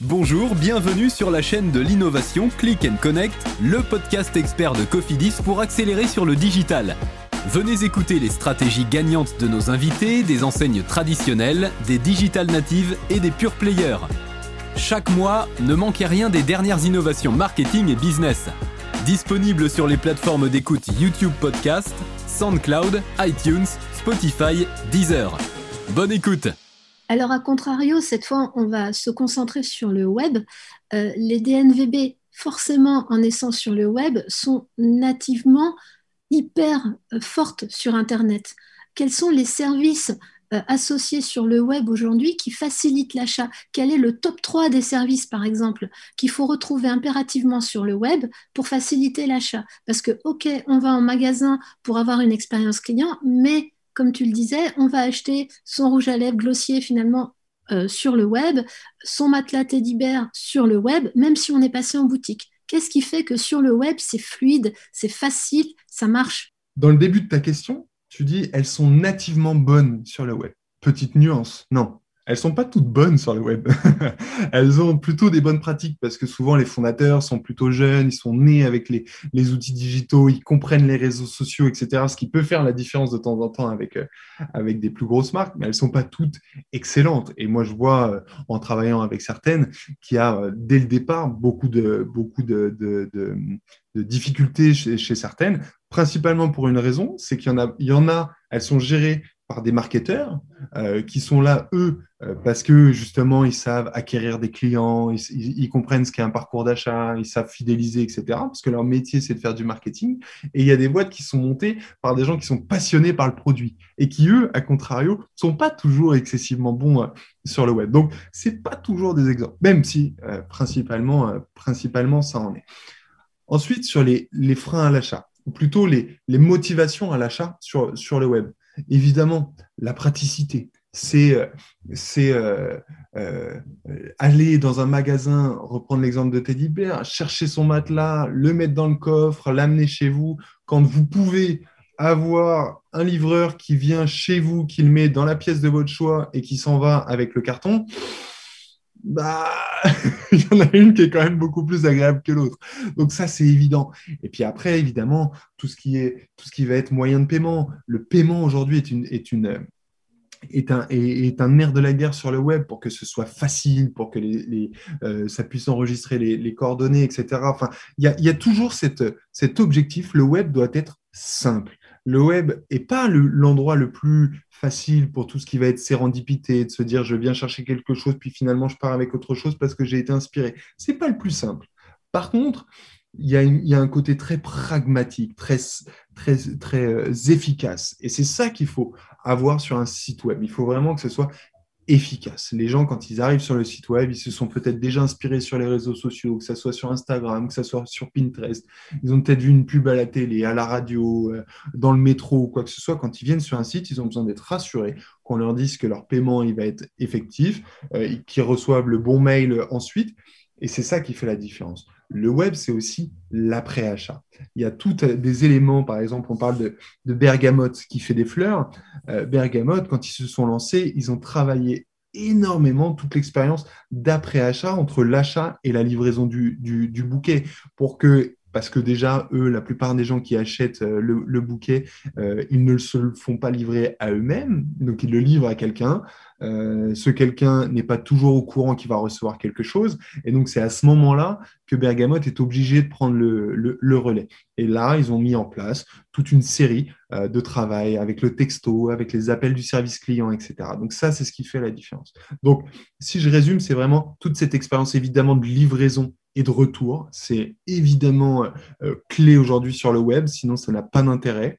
Bonjour, bienvenue sur la chaîne de l'innovation Click and Connect, le podcast expert de Cofidis pour accélérer sur le digital. Venez écouter les stratégies gagnantes de nos invités, des enseignes traditionnelles, des digital natives et des pure players. Chaque mois, ne manquez rien des dernières innovations marketing et business. Disponible sur les plateformes d'écoute YouTube Podcast, SoundCloud, iTunes, Spotify, Deezer. Bonne écoute alors, à contrario, cette fois, on va se concentrer sur le web. Euh, les DNVB, forcément, en essence sur le web, sont nativement hyper euh, fortes sur Internet. Quels sont les services euh, associés sur le web aujourd'hui qui facilitent l'achat? Quel est le top 3 des services, par exemple, qu'il faut retrouver impérativement sur le web pour faciliter l'achat? Parce que, OK, on va en magasin pour avoir une expérience client, mais comme tu le disais, on va acheter son rouge à lèvres glossier finalement euh, sur le web, son matelas teddy bear sur le web, même si on est passé en boutique. Qu'est-ce qui fait que sur le web, c'est fluide, c'est facile, ça marche? Dans le début de ta question, tu dis elles sont nativement bonnes sur le web. Petite nuance, non elles sont pas toutes bonnes sur le web. elles ont plutôt des bonnes pratiques parce que souvent les fondateurs sont plutôt jeunes, ils sont nés avec les, les, outils digitaux, ils comprennent les réseaux sociaux, etc. Ce qui peut faire la différence de temps en temps avec, euh, avec des plus grosses marques, mais elles sont pas toutes excellentes. Et moi, je vois euh, en travaillant avec certaines qu'il y a euh, dès le départ beaucoup de, beaucoup de, de, difficultés chez, certaines, principalement pour une raison, c'est qu'il y y en a, elles sont gérées par des marketeurs qui sont là, eux, parce que justement, ils savent acquérir des clients, ils, comprennent ce qu'est un parcours d'achat, ils savent fidéliser, etc. Parce que leur métier, c'est de faire du marketing. Et il y a des boîtes qui sont montées par des gens qui sont passionnés par le produit et qui, eux, à contrario, sont pas toujours excessivement bons euh, sur le web. Donc, c'est pas toujours des exemples, même si principalement, principalement, ça en est. Ensuite, sur les, les freins à l'achat, ou plutôt les, les motivations à l'achat sur, sur le web évidemment, la praticité. C'est euh, euh, aller dans un magasin, reprendre l'exemple de Teddy Bear, chercher son matelas, le mettre dans le coffre, l'amener chez vous. Quand vous pouvez avoir un livreur qui vient chez vous, qui le met dans la pièce de votre choix et qui s'en va avec le carton, bah, il y en a une qui est quand même beaucoup plus agréable que l'autre. Donc ça, c'est évident. Et puis après, évidemment, tout ce qui est, tout ce qui va être moyen de paiement. Le paiement aujourd'hui est une, est une, est un, est, un nerf de la guerre sur le web pour que ce soit facile, pour que les, euh, ça puisse enregistrer les, les coordonnées, etc. Enfin, il y a, y a, toujours cette, cet objectif. Le web doit être simple. Le web n'est pas l'endroit le plus facile pour tout ce qui va être sérendipité, de se dire je viens chercher quelque chose, puis finalement je pars avec autre chose parce que j'ai été inspiré. Ce n'est pas le plus simple. Par contre, il y, a un côté très pragmatique, très, très, très euh, efficace. Et c'est ça qu'il faut avoir sur un site web. Il faut vraiment que ce soit efficace. Les gens, quand ils arrivent sur le site web, ils se sont peut-être déjà inspirés sur les réseaux sociaux, que ce soit sur Instagram, que ce soit sur Pinterest. Ils ont peut-être vu une pub à la télé, à la radio, euh, dans le métro ou quoi que ce soit. Quand ils viennent sur un site, ils ont besoin d'être rassurés, qu'on leur dise que leur paiement il va être effectif, euh, qu'ils reçoivent le bon mail ensuite. Et c'est ça qui fait la différence. Le web, c'est aussi l'après-achat. Il y a tous des éléments, par exemple, on parle de, Bergamote qui fait des fleurs. Euh, Bergamote, quand ils se sont lancés, ils ont travaillé énormément toute l'expérience d'après-achat entre l'achat et la livraison du, du, bouquet pour que parce que déjà, eux, la plupart des gens qui achètent euh, le, bouquet, euh, ils ne se le font pas livrer à eux-mêmes, donc ils le livrent à quelqu'un. Euh, ce quelqu'un n'est pas toujours au courant qu'il va recevoir quelque chose. Et donc, c'est à ce moment-là que Bergamote est obligé de prendre le, relais. Et là, ils ont mis en place toute une série de travail avec le texto, avec les appels du service client, etc. Donc, ça, c'est ce qui fait la différence. Donc, si je résume, c'est vraiment toute cette expérience, évidemment, de livraison de retour. C'est évidemment euh, clé aujourd'hui sur le web, sinon ça n'a pas d'intérêt.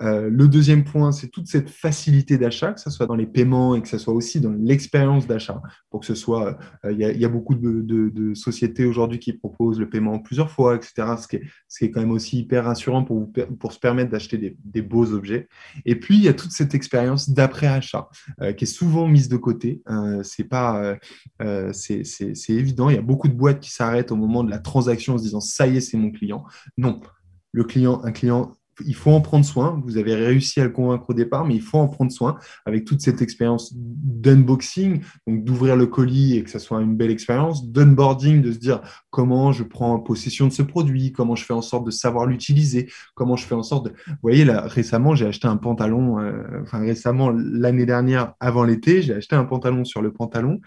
le deuxième point, c'est toute cette facilité d'achat, que ce soit dans les paiements et que ce soit aussi dans l'expérience d'achat, pour que ce soit, euh, il y, a beaucoup de, sociétés aujourd'hui qui proposent le paiement plusieurs fois, etc., ce qui est, quand même aussi hyper rassurant pour, vous, pour se permettre d'acheter des, beaux objets. Et puis, il y a toute cette expérience d'après-achat euh, qui est souvent mise de côté. Euh, c'est pas, c'est évident, il y a beaucoup de boîtes qui s'arrêtent au moment de la transaction en se disant, ça y est, c'est mon client. Non, le client, un client il faut en prendre soin. Vous avez réussi à le convaincre au départ, mais il faut en prendre soin avec toute cette expérience d'unboxing, donc d'ouvrir le colis et que ça soit une belle expérience, d'unboarding, de se dire comment je prends possession de ce produit, comment je fais en sorte de savoir l'utiliser, comment je fais en sorte de... Vous voyez, là, récemment, j'ai acheté un pantalon, euh, enfin récemment, l'année dernière, avant l'été, j'ai acheté un pantalon sur le pantalon.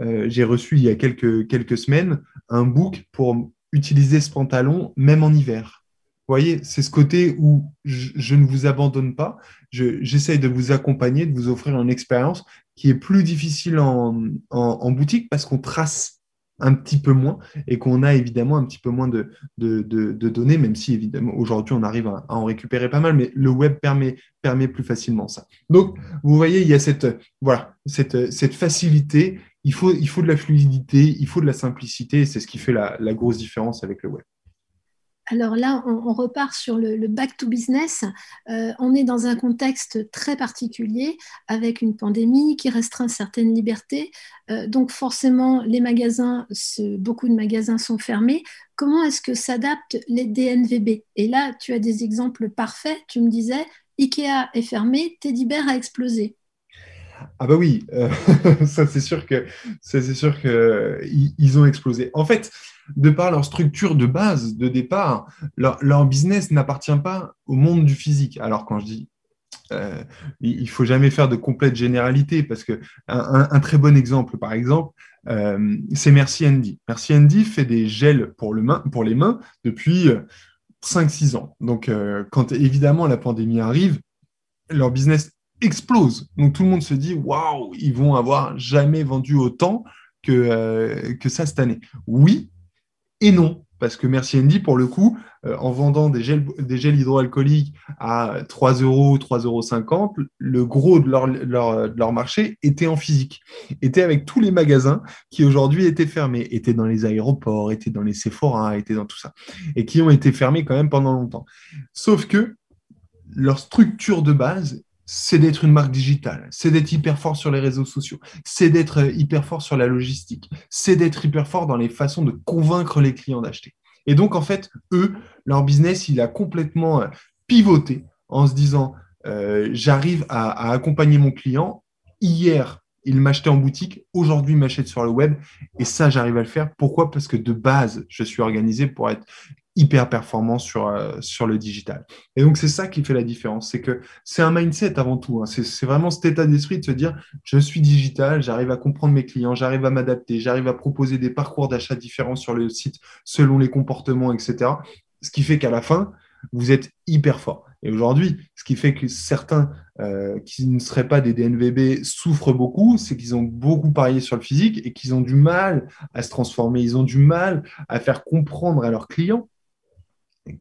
Euh, j'ai reçu il y a quelques, quelques semaines un book pour utiliser ce pantalon même en hiver. Vous voyez, c'est ce côté où je, ne vous abandonne pas, j'essaye de vous accompagner, de vous offrir une expérience qui est plus difficile en, en, boutique parce qu'on trace un petit peu moins et qu'on a évidemment un petit peu moins de, de, de, données, même si évidemment aujourd'hui on arrive à, en récupérer pas mal, mais le web permet, permet plus facilement ça. Donc, vous voyez, il y a cette, voilà, cette, cette facilité, il faut, il faut de la fluidité, il faut de la simplicité, c'est ce qui fait la, la grosse différence avec le web. Alors là, on, repart sur le, back to business. Euh, on est dans un contexte très particulier avec une pandémie qui restreint certaines libertés. Euh, donc forcément, les magasins, beaucoup de magasins sont fermés. Comment est-ce que s'adaptent les DNVB Et là, tu as des exemples parfaits. Tu me disais, Ikea est fermé, Teddy Bear a explosé. Ah bah oui, euh, ça c'est sûr que c'est sûr que ils ont explosé. En fait, de par leur structure de base, de départ, leur, business n'appartient pas au monde du physique. Alors quand je dis euh, il faut jamais faire de complète généralité parce que un, très bon exemple, par exemple, euh, c'est Merci Andy. Merci Andy fait des gels pour, le main, pour les mains depuis 5-6 ans. Donc, quand évidemment la pandémie arrive, leur business explose. Donc tout le monde se dit waouh, ils vont avoir jamais vendu autant que, euh, ça cette année. Oui et non, parce que Merci Andy, pour le coup, euh, en vendant des gels, hydroalcooliques à 3 euros, 3,50 euros, le gros de leur, leur, marché était en physique, était avec tous les magasins qui aujourd'hui étaient fermés, étaient dans les aéroports, étaient dans les Sephora, étaient dans tout ça, et qui ont été fermés quand même pendant longtemps. Sauf que leur structure de base c'est d'être une marque digitale, c'est d'être hyper fort sur les réseaux sociaux, c'est d'être euh, hyper fort sur la logistique, c'est d'être hyper fort dans les façons de convaincre les clients d'acheter. Et donc, en fait, eux, leur business, il a complètement euh, pivoté en se disant, euh, j'arrive à, accompagner mon client. Hier, il m'achetait en boutique, aujourd'hui, il m'achète sur le web. Et ça, j'arrive à le faire. Pourquoi? Parce que de base, je suis organisé pour être hyper performant sur, euh, sur le digital. Et donc, c'est ça qui fait la différence. C'est que c'est un mindset avant tout. Hein. C'est vraiment cet état d'esprit de se dire, je suis digital, j'arrive à comprendre mes clients, j'arrive à m'adapter, j'arrive à proposer des parcours d'achat différents sur le site selon les comportements, etc. Ce qui fait qu'à la fin, vous êtes hyper fort. Et aujourd'hui, ce qui fait que certains euh, qui ne seraient pas des DNVB souffrent beaucoup, c'est qu'ils ont beaucoup parié sur le physique et qu'ils ont du mal à se transformer. Ils ont du mal à faire comprendre à leurs clients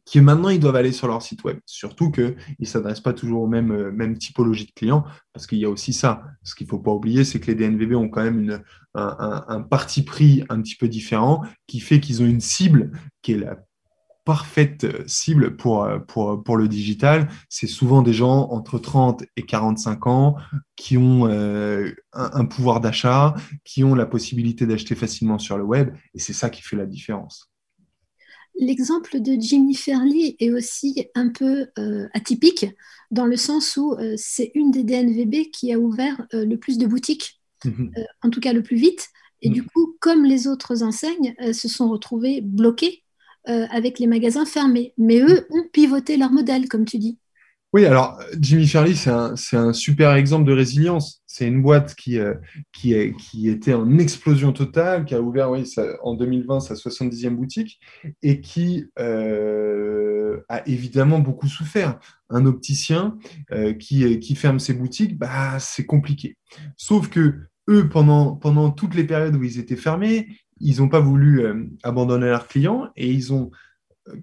qui maintenant ils doivent aller sur leur site web. Surtout qu'ils ne s'adressent pas toujours aux mêmes, euh, mêmes typologies de clients, parce qu'il y a aussi ça. Ce qu'il ne faut pas oublier, c'est que les DNVB ont quand même une, un, parti pris un petit peu différent, qui fait qu'ils ont une cible qui est la parfaite cible pour, euh, pour, pour le digital. C'est souvent des gens entre 30 et 45 ans qui ont euh, un pouvoir d'achat, qui ont la possibilité d'acheter facilement sur le web, et c'est ça qui fait la différence. L'exemple de Jimmy Fairley est aussi un peu euh, atypique dans le sens où euh, c'est une des DNVB qui a ouvert euh, le plus de boutiques, mhm. en tout cas le plus vite. Et du mhm. coup, comme les autres enseignes, se sont retrouvées bloquées avec les magasins fermés. Mais eux ont pivoté leur modèle, comme tu dis. Oui, alors Jimmy Fairley, c'est un, super exemple de résilience. C'est une boîte qui, euh, était en explosion totale, qui a ouvert en 2020 sa 70e boutique et qui euh, a évidemment beaucoup souffert. Un opticien euh, qui, ferme ses boutiques, bah, c'est compliqué. Sauf que eux, pendant toutes les périodes où ils étaient fermés, ils n'ont pas voulu abandonner leurs clients et ils ont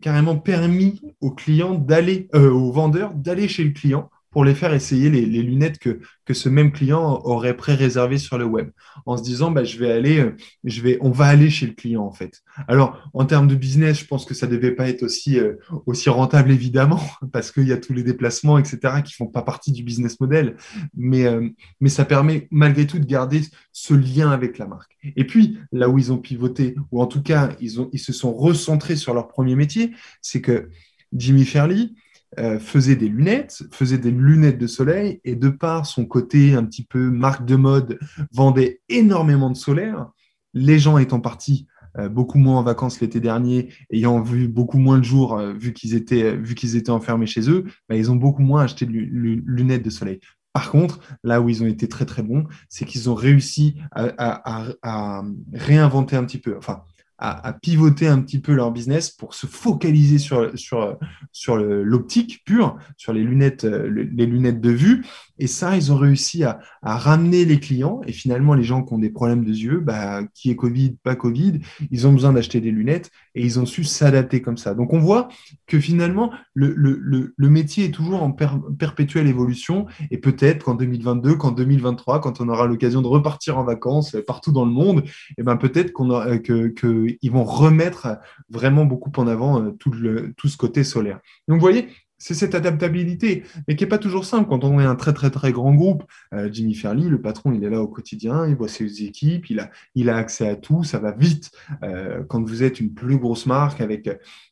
carrément permis aux clients d'aller, euh, aux vendeurs d'aller chez le client pour les faire essayer les, lunettes que, que ce même client aurait pré-réservé sur le web, en se disant bah, je vais aller, euh, je vais, on va aller chez le client en fait. Alors en termes de business, je pense que ça devait pas être aussi euh, aussi rentable évidemment parce qu'il y a tous les déplacements etc qui font pas partie du business model, mais euh, mais ça permet malgré tout de garder ce lien avec la marque. Et puis là où ils ont pivoté ou en tout cas ils ont ils se sont recentrés sur leur premier métier, c'est que Jimmy Fairley euh, faisait des lunettes, faisait des lunettes de soleil, et de par son côté un petit peu marque de mode, vendait énormément de solaire. Les gens étant partis euh, beaucoup moins en vacances l'été dernier, ayant vu beaucoup moins de jours euh, vu qu'ils étaient, étaient enfermés chez eux, bah, ils ont beaucoup moins acheté de lunettes de soleil. Par contre, là où ils ont été très très bons, c'est qu'ils ont réussi à, à, réinventer un petit peu, enfin, à, pivoter un petit peu leur business pour se focaliser sur, sur, sur l'optique pure, sur les lunettes, euh, les lunettes de vue. Et ça, ils ont réussi à, ramener les clients. Et finalement, les gens qui ont des problèmes de yeux, bah, qui est Covid, pas Covid, ils ont besoin d'acheter des lunettes et ils ont su s'adapter comme ça. Donc, on voit que finalement, le, métier est toujours en perpétuelle évolution. Et peut-être qu'en 2022, qu'en 2023, quand on aura l'occasion de repartir en vacances partout dans le monde, et eh ben peut-être qu'on que, que vont remettre vraiment beaucoup en avant euh, tout ce côté solaire. Donc, vous voyez, c'est cette adaptabilité, mais qui n'est pas toujours simple. Quand on est un très, très, très grand groupe, euh, Jimmy Fairley, le patron, il est là au quotidien, il voit ses équipes, il a, il a accès à tout, ça va vite. Euh, quand vous êtes une plus grosse marque avec,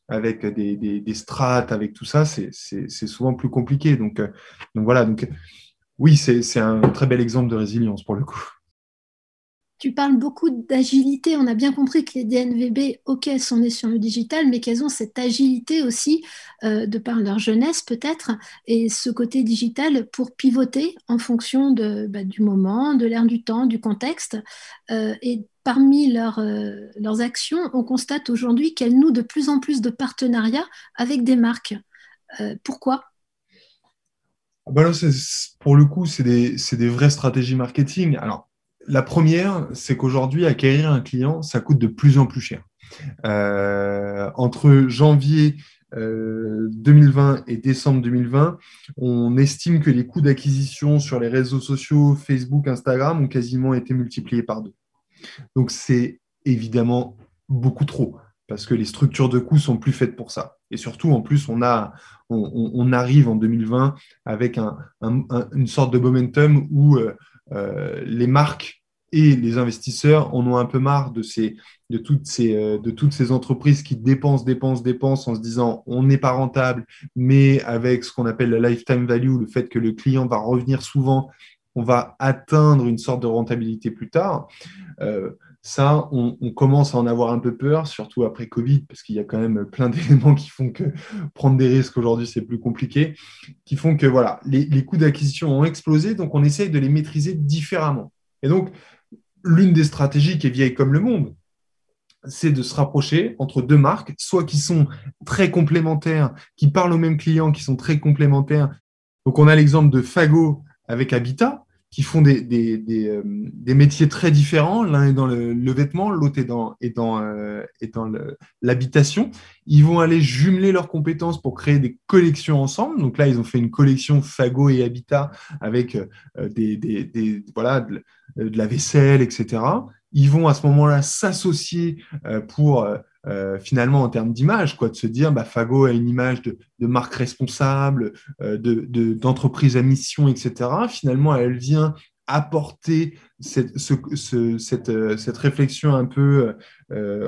avec des, des, strates, avec tout ça, c'est souvent plus compliqué. Donc, donc voilà, donc oui, c'est un très bel exemple de résilience pour le coup. Tu parles beaucoup d'agilité. On a bien compris que les DNVB, ok, sont nés sur le digital, mais qu'elles ont cette agilité aussi, euh, de par leur jeunesse peut-être, et ce côté digital pour pivoter en fonction de, bah, du moment, de l'air du temps, du contexte. Euh, et parmi euh, leurs actions, on constate aujourd'hui qu'elles nouent de plus en plus de partenariats avec des marques. pourquoi? Ah bah pour le coup, c'est des, des vraies stratégies marketing. Alors, la première, c'est qu'aujourd'hui, acquérir un client, ça coûte de plus en plus cher. Euh, entre janvier 2020 euh, et décembre 2020, on estime que les coûts d'acquisition sur les réseaux sociaux, Facebook, Instagram, ont quasiment été multipliés par deux. Donc c'est évidemment beaucoup trop parce que les structures de coûts sont plus faites pour ça. Et surtout, en plus, on, arrive en 2020 avec une sorte de momentum où euh, les marques et les investisseurs en ont un peu marre de, ces, de, toutes ces, euh, de toutes ces entreprises qui dépensent, dépensent, dépensent en se disant on n'est pas rentable, mais avec ce qu'on appelle la lifetime value, le fait que le client va revenir souvent, on va atteindre une sorte de rentabilité plus tard. Euh, ça, on, commence à en avoir un peu peur, surtout après Covid, parce qu'il y a quand même plein d'éléments qui font que prendre des risques aujourd'hui, c'est plus compliqué, qui font que voilà, les, les coûts d'acquisition ont explosé, donc on essaye de les maîtriser différemment. Et donc, l'une des stratégies qui est vieille comme le monde, c'est de se rapprocher entre deux marques, soit qui sont très complémentaires, qui parlent au même client, qui sont très complémentaires. Donc, on a l'exemple de Fago avec Habitat, qui font des, des, euh, métiers très différents. L'un est dans le, vêtement, l'autre est dans, est dans, euh, dans l'habitation. Ils vont aller jumeler leurs compétences pour créer des collections ensemble. Donc là, ils ont fait une collection Fago et Habitat avec euh, des, voilà, de, la vaisselle, etc. Ils vont à ce moment-là s'associer pour euh, finalement en termes d'image, quoi, de se dire bah, Fago a une image de, marque responsable, euh, d'entreprise à mission, etc. Finalement, elle vient apporter cette, euh, cette, réflexion un peu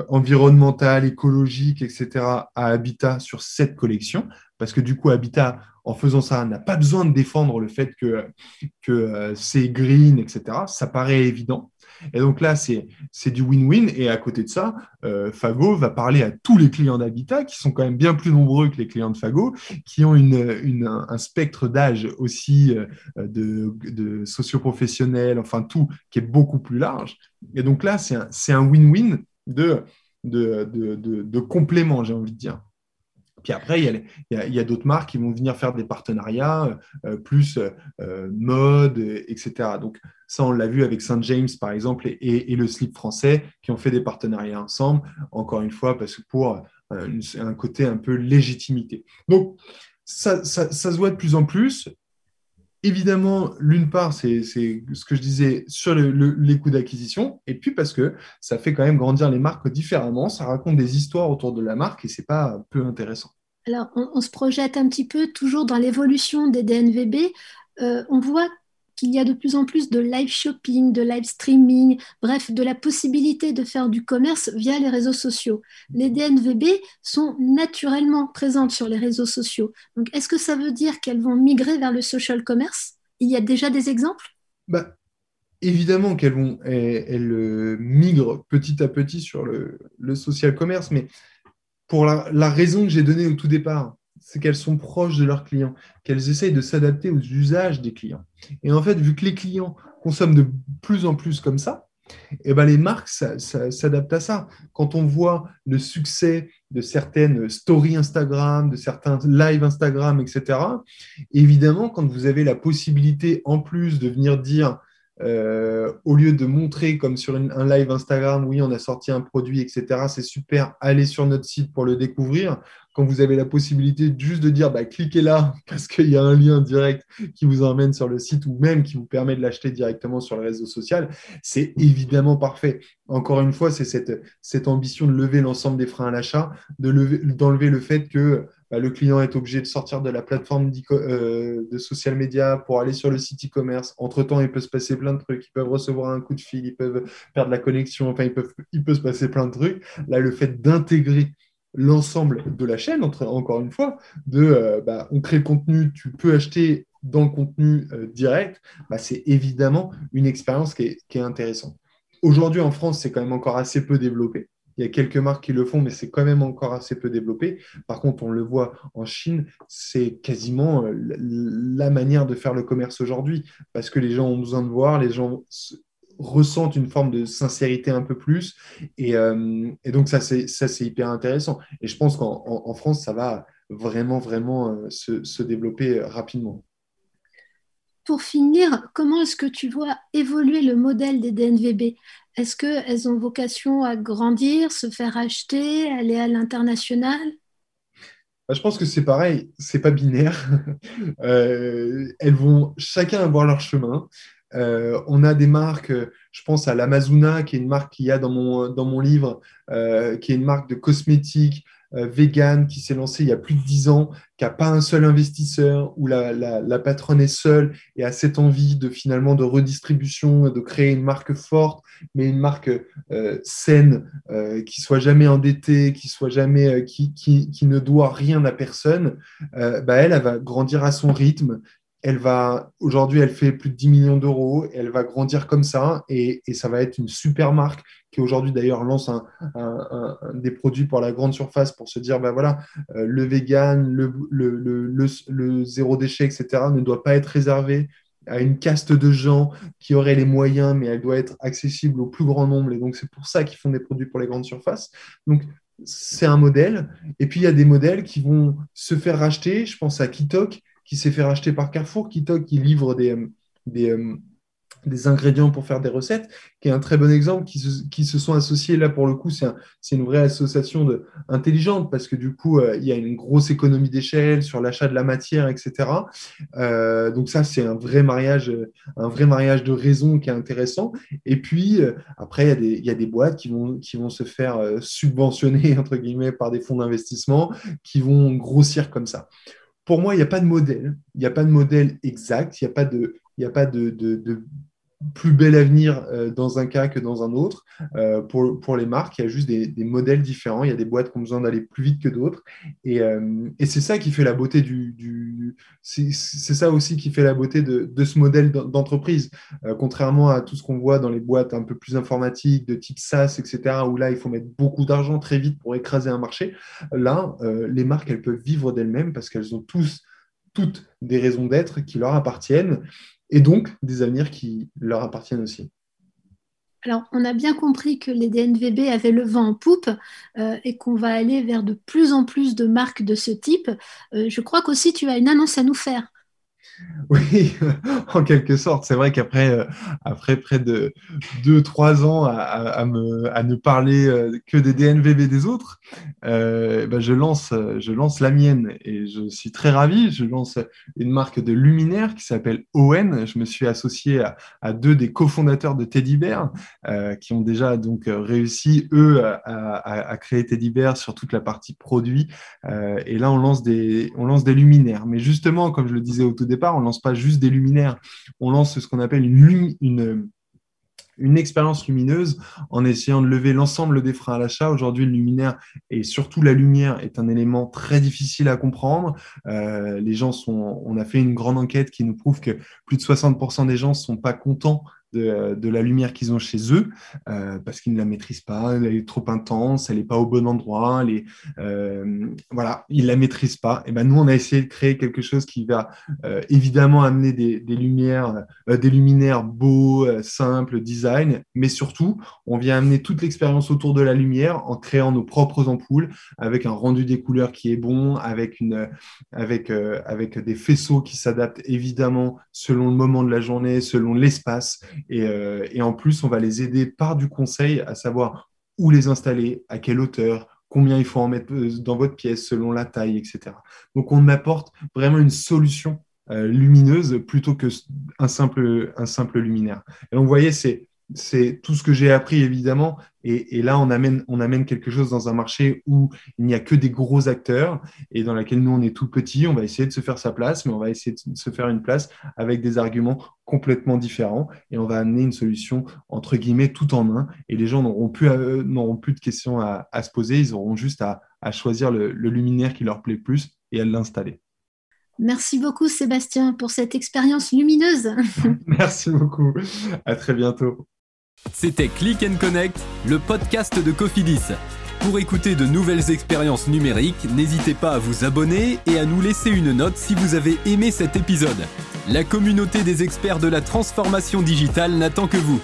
environnementale, écologique, etc. à Habitat sur cette collection, parce que du coup, Habitat, en faisant ça, n'a pas besoin de défendre le fait que, que c'est green, etc. Ça paraît évident. Et donc là, c'est du win-win. Et à côté de ça, euh, Fago va parler à tous les clients d'Habitat, qui sont quand même bien plus nombreux que les clients de Fago, qui ont une, un spectre d'âge aussi euh, de, de socioprofessionnels, enfin tout, qui est beaucoup plus large. Et donc là, c'est un win-win de, de, de, complément, j'ai envie de dire. Puis après, il y a, d'autres marques qui vont venir faire des partenariats euh, plus euh, mode, etc. Donc ça, on l'a vu avec Saint James, par exemple, et, le slip français, qui ont fait des partenariats ensemble, encore une fois, parce que pour euh, un côté un peu légitimité. Donc, ça, se voit de plus en plus. Évidemment, l'une part, c'est ce que je disais sur les coûts d'acquisition, et puis parce que ça fait quand même grandir les marques différemment, ça raconte des histoires autour de la marque et c'est pas peu intéressant. Alors, on, se projette un petit peu toujours dans l'évolution des DNVB. Euh, on voit qu'il y a de plus en plus de live shopping, de live streaming, bref, de la possibilité de faire du commerce via les réseaux sociaux. Les DNVB sont naturellement présentes sur les réseaux sociaux. Donc, est-ce que ça veut dire qu'elles vont migrer vers le social commerce? Il y a déjà des exemples? Bah, Évidemment qu'elles vont elles, euh, migrent petit à petit sur le, social commerce, mais pour la raison que j'ai donnée au tout départ, c'est qu'elles sont proches de leurs clients, qu'elles essayent de s'adapter aux usages des clients. Et en fait, vu que les clients consomment de plus en plus comme ça, eh ben les marques s'adaptent à ça. Quand on voit le succès de certaines stories Instagram, de certains lives Instagram, etc., évidemment, quand vous avez la possibilité en plus de venir dire euh, au lieu de montrer comme sur un live Instagram, oui, on a sorti un produit, etc., c'est super, allez sur notre site pour le découvrir. Quand vous avez la possibilité juste de dire, bah, cliquez là parce qu'il y a un lien direct qui vous emmène sur le site ou même qui vous permet de l'acheter directement sur le réseau social, c'est évidemment parfait. Encore une fois, c'est cette, cette ambition de lever l'ensemble des freins à l'achat, d'enlever le fait que bah, le client est obligé de sortir de la plateforme euh, de social media pour aller sur le site e-commerce. Entre-temps, il peut se passer plein de trucs. Ils peuvent recevoir un coup de fil, ils peuvent perdre la connexion, enfin, il, peut se passer plein de trucs. Là, le fait d'intégrer l'ensemble de la chaîne, encore une fois, de euh, bah, on crée le contenu, tu peux acheter dans le contenu euh, direct, bah, c'est évidemment une expérience qui est intéressante. Aujourd'hui, en France, c'est quand même encore assez peu développé. Il y a quelques marques qui le font, mais c'est quand même encore assez peu développé. Par contre, on le voit en Chine, c'est quasiment euh, la manière de faire le commerce aujourd'hui, parce que les gens ont besoin de voir, les gens ressentent une forme de sincérité un peu plus. Et, euh, donc, ça, c'est hyper intéressant. Et je pense qu'en France, ça va vraiment, vraiment euh, se, se développer rapidement. Pour finir, comment est-ce que tu vois évoluer le modèle des DNVB est-ce qu'elles ont vocation à grandir, se faire acheter, aller à l'international? Bah, Je pense que c'est pareil, c'est pas binaire. Euh, elles vont chacun avoir leur chemin. Euh, on a des marques, je pense à l'Amazona, qui est une marque qu'il y a dans mon, dans mon livre, euh, qui est une marque de cosmétiques, vegan qui s'est lancé il y a plus de dix ans, qui n'a pas un seul investisseur, où la, la, patronne est seule et a cette envie de finalement de redistribution, de créer une marque forte, mais une marque euh, saine, euh, qui soit jamais endettée, qui soit jamais, qui, qui, qui, ne doit rien à personne, bah elle va grandir à son rythme, elle va aujourd'hui, elle fait plus de 10 millions d'euros, elle va grandir comme ça et, ça va être une super marque qui aujourd'hui d'ailleurs lance des produits pour la grande surface pour se dire ben voilà, euh, le vegan, le, le, zéro déchet, etc. ne doit pas être réservé à une caste de gens qui auraient les moyens, mais elle doit être accessible au plus grand nombre. Et donc, c'est pour ça qu'ils font des produits pour les grandes surfaces. Donc, c'est un modèle. Et puis, il y a des modèles qui vont se faire racheter. Je pense à Kitok, qui s'est fait racheter par Carrefour, qui, qui livre des, euh, des, euh, des, ingrédients pour faire des recettes, qui est un très bon exemple, qui se, qui se sont associés. Là, pour le coup, c'est un, une vraie association intelligente parce que du coup, euh, il y a une grosse économie d'échelle sur l'achat de la matière, etc. donc ça, c'est un vrai mariage, un vrai mariage de raison qui est intéressant. Et puis, après, il y, a des, y, a des, boîtes qui vont, qui vont se faire subventionner, entre guillemets, par des fonds d'investissement qui vont grossir comme ça pour moi, il n'y a pas de modèle. Il n'y a pas de modèle exact. Il n'y a pas de, il a pas de, plus bel avenir euh, dans un cas que dans un autre. Euh, pour, pour, les marques, il y a juste des, modèles différents. Il y a des boîtes qui ont besoin d'aller plus vite que d'autres. Et, euh, et c'est ça qui fait la beauté du. c'est ça aussi qui fait la beauté de, de ce modèle d'entreprise. contrairement à tout ce qu'on voit dans les boîtes un peu plus informatiques, de type SaaS, etc., où là, il faut mettre beaucoup d'argent très vite pour écraser un marché. Là, les marques, elles peuvent vivre d'elles-mêmes parce qu'elles ont tous toutes des raisons d'être qui leur appartiennent et donc des avenirs qui leur appartiennent aussi. Alors, on a bien compris que les DNVB avaient le vent en poupe euh, et qu'on va aller vers de plus en plus de marques de ce type. Euh, je crois qu'aussi tu as une annonce à nous faire. Oui, en quelque sorte. C'est vrai qu'après euh, après près de 2-3 ans à, me, à, ne parler euh, que des DNVB des autres, ben je, lance, je lance la mienne et je suis très ravi. Je lance une marque de luminaire qui s'appelle ON. Je me suis associé à, deux des cofondateurs de Teddy Bear qui ont déjà donc réussi, eux, à, créer Teddy Bear sur toute la partie produit. et là, on lance, des, on lance des luminaires. Mais justement, comme je le disais au tout départ, part, on lance pas juste des luminaires, on lance ce qu'on appelle une, une, expérience lumineuse en essayant de lever l'ensemble des freins à l'achat. Aujourd'hui, le luminaire et surtout la lumière est un élément très difficile à comprendre. Euh, les gens sont, on a fait une grande enquête qui nous prouve que plus de 60% des gens sont pas contents de, la lumière qu'ils ont chez eux euh, parce qu'ils ne la maîtrisent pas, elle est trop intense, elle n'est pas au bon endroit, euh, voilà, ils la maîtrisent pas. Et ben nous, on a essayé de créer quelque chose qui va euh, évidemment amener des, lumières, des luminaires beaux, simples, design, mais surtout, on vient amener toute l'expérience autour de la lumière en créant nos propres ampoules avec un rendu des couleurs qui est bon, avec une, avec, avec des faisceaux qui s'adaptent évidemment selon le moment de la journée, selon l'espace euh, et, en plus, on va les aider par du conseil à savoir où les installer, à quelle hauteur, combien il faut en mettre euh, dans votre pièce selon la taille, etc. Donc, on apporte vraiment une solution euh, lumineuse plutôt qu'un simple, un simple luminaire. Et donc, vous voyez, c'est c'est tout ce que j'ai appris évidemment. Et, là, on amène, on amène quelque chose dans un marché où il n'y a que des gros acteurs et dans laquelle nous, on est tout petit. On va essayer de se faire sa place, mais on va essayer de se faire une place avec des arguments complètement différents et on va amener une solution entre guillemets tout en main. Et les gens n'auront plus, euh, n'auront plus de questions à, se poser. Ils auront juste à, choisir le, le luminaire qui leur plaît plus et à l'installer. Merci beaucoup Sébastien pour cette expérience lumineuse. Merci beaucoup. À très bientôt. C'était Click and Connect, le podcast de Cofidis. Pour écouter de nouvelles expériences numériques, n'hésitez pas à vous abonner et à nous laisser une note si vous avez aimé cet épisode. La communauté des experts de la transformation digitale n'attend que vous.